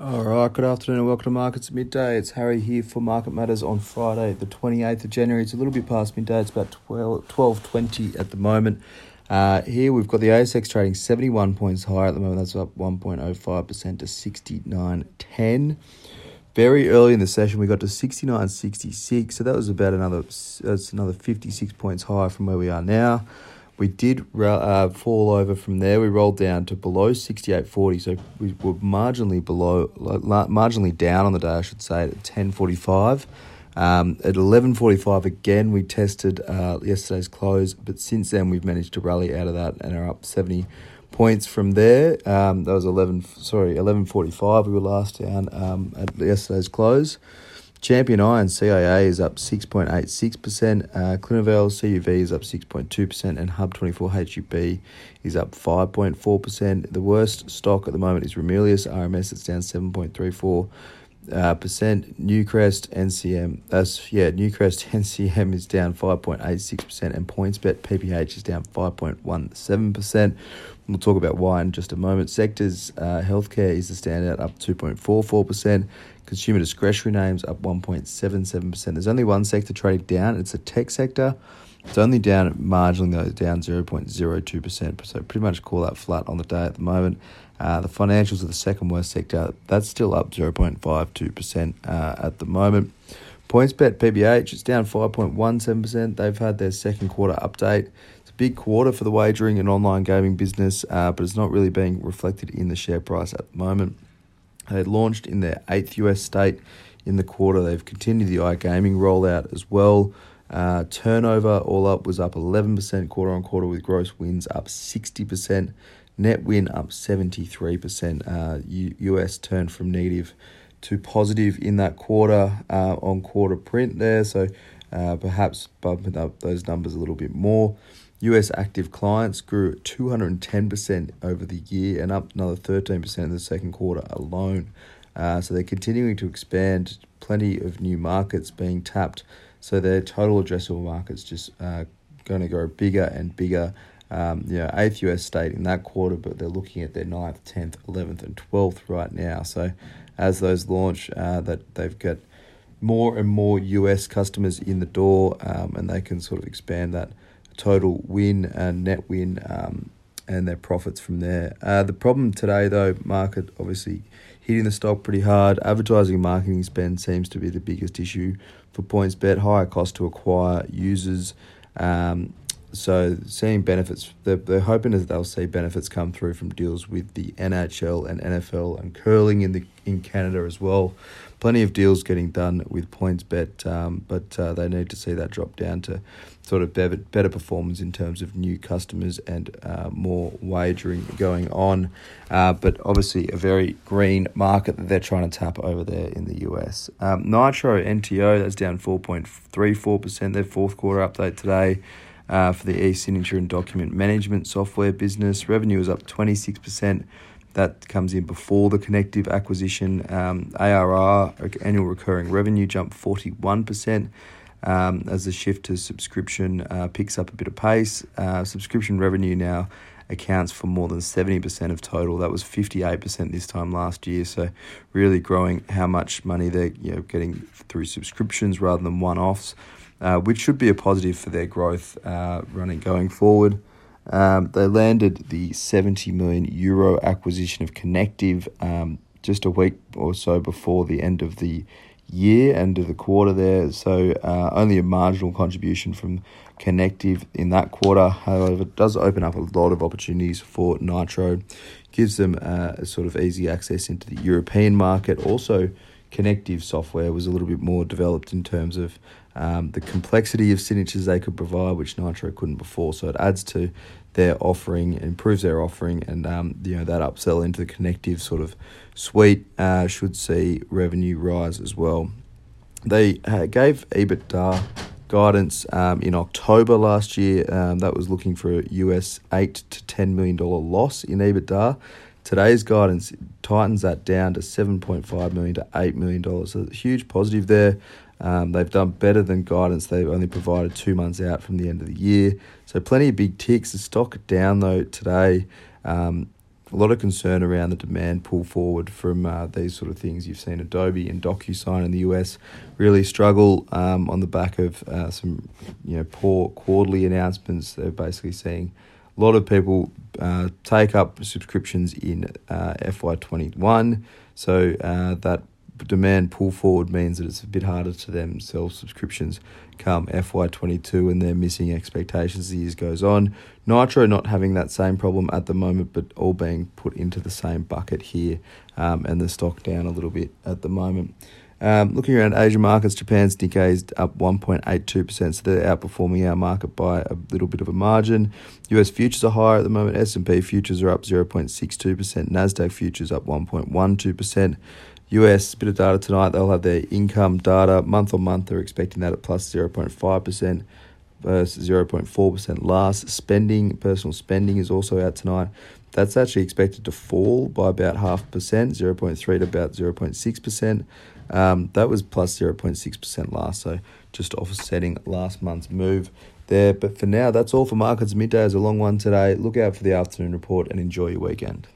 All right, good afternoon and welcome to Markets Midday. It's Harry here for Market Matters on Friday, the 28th of January. It's a little bit past midday, it's about 12, 12.20 at the moment. Uh, here we've got the ASX trading 71 points higher at the moment, that's up 1.05% to 69.10. Very early in the session, we got to 69.66, so that was about another, that's another 56 points higher from where we are now. We did uh, fall over from there. We rolled down to below 68.40, so we were marginally below, marginally down on the day, I should say, at 10.45. Um, at 11.45 again, we tested uh, yesterday's close, but since then we've managed to rally out of that and are up 70 points from there. Um, that was 11, sorry, 11.45 we were last down um, at yesterday's close. Champion Iron CIA is up 6.86%, uh, CUV is up 6.2%, and Hub24 HUB is up 5.4%. The worst stock at the moment is Ramelius RMS, it's down 7.34. Uh, percent Newcrest NCM that's yeah Newcrest NCM is down 5.86 percent and PointsBet PBH is down 5.17 percent. We'll talk about why in just a moment. Sectors uh, healthcare is the standout up 2.44 percent. Consumer discretionary names up 1.77%. There's only one sector trading down, it's the tech sector. It's only down marginally, though, down 0.02%. So pretty much call that flat on the day at the moment. Uh, the financials are the second worst sector. That's still up 0.52% uh, at the moment. PointsBet PBH, it's down 5.17%. They've had their second quarter update. It's a big quarter for the wagering and online gaming business, uh, but it's not really being reflected in the share price at the moment. They launched in their eighth US state in the quarter. They've continued the iGaming rollout as well. Uh, turnover all up was up 11% quarter on quarter with gross wins up 60%. Net win up 73%. Uh, US turned from negative to positive in that quarter uh, on quarter print there. So uh, perhaps bumping up those numbers a little bit more. US active clients grew 210% over the year and up another 13% in the second quarter alone. Uh, so they're continuing to expand, plenty of new markets being tapped. So their total addressable market's just uh, going to grow bigger and bigger. Um, you know, eighth US state in that quarter, but they're looking at their ninth, tenth, eleventh, and twelfth right now. So as those launch, uh, that they've got more and more US customers in the door, um, and they can sort of expand that total win and net win um, and their profits from there. Uh, the problem today, though, market obviously hitting the stock pretty hard. Advertising marketing spend seems to be the biggest issue for PointsBet. Higher cost to acquire users. Um, so seeing benefits, they're, they're hoping that they'll see benefits come through from deals with the NHL and NFL and curling in the in Canada as well. Plenty of deals getting done with PointsBet, um, but uh, they need to see that drop down to sort of better, better performance in terms of new customers and uh, more wagering going on. Uh, but obviously, a very green market that they're trying to tap over there in the US. Um, Nitro NTO, that's down 4.34%, their fourth quarter update today uh, for the e-signature and document management software business. Revenue is up 26%. That comes in before the Connective acquisition. Um, ARR, annual recurring revenue, jumped 41% um, as the shift to subscription uh, picks up a bit of pace. Uh, subscription revenue now accounts for more than 70% of total. That was 58% this time last year. So, really growing how much money they're you know, getting through subscriptions rather than one offs uh, which should be a positive for their growth uh, running going forward. Um, they landed the 70 million euro acquisition of Connective um, just a week or so before the end of the year, end of the quarter there. So uh, only a marginal contribution from Connective in that quarter. However, it does open up a lot of opportunities for Nitro, gives them uh, sort of easy access into the European market. Also, Connective software was a little bit more developed in terms of um, the complexity of signatures they could provide, which Nitro couldn't before. So it adds to their offering, improves their offering, and um, you know that upsell into the connective sort of suite uh, should see revenue rise as well. They uh, gave EBITDA guidance um, in October last year. Um, that was looking for a US eight to ten million dollar loss in EBITDA. Today's guidance tightens that down to seven point five million to eight million dollars. So a huge positive there. Um, they've done better than guidance. They've only provided two months out from the end of the year. So plenty of big ticks. The stock down though today um, a lot of concern around the demand pull forward from uh, these sort of things. You've seen Adobe and DocuSign in the US really struggle um, on the back of uh, some you know poor quarterly announcements. They're basically seeing a lot of people uh, take up subscriptions in uh, FY21, so uh, that demand pull forward means that it's a bit harder to them sell subscriptions come FY22 and they're missing expectations as the years goes on. Nitro not having that same problem at the moment, but all being put into the same bucket here, um, and the stock down a little bit at the moment. Um, looking around Asian markets, Japan's Nikkei is up 1.82%, so they're outperforming our market by a little bit of a margin. US futures are higher at the moment. S&P futures are up 0.62%. Nasdaq futures up 1.12%. US bit of data tonight. They'll have their income data month on month. They're expecting that at plus 0.5% versus 0.4% last. Spending, personal spending is also out tonight. That's actually expected to fall by about half percent, 0.3 to about 0.6%. Um, that was plus 0.6% last, so just offsetting last month's move there. But for now, that's all for markets midday. It's a long one today. Look out for the afternoon report and enjoy your weekend.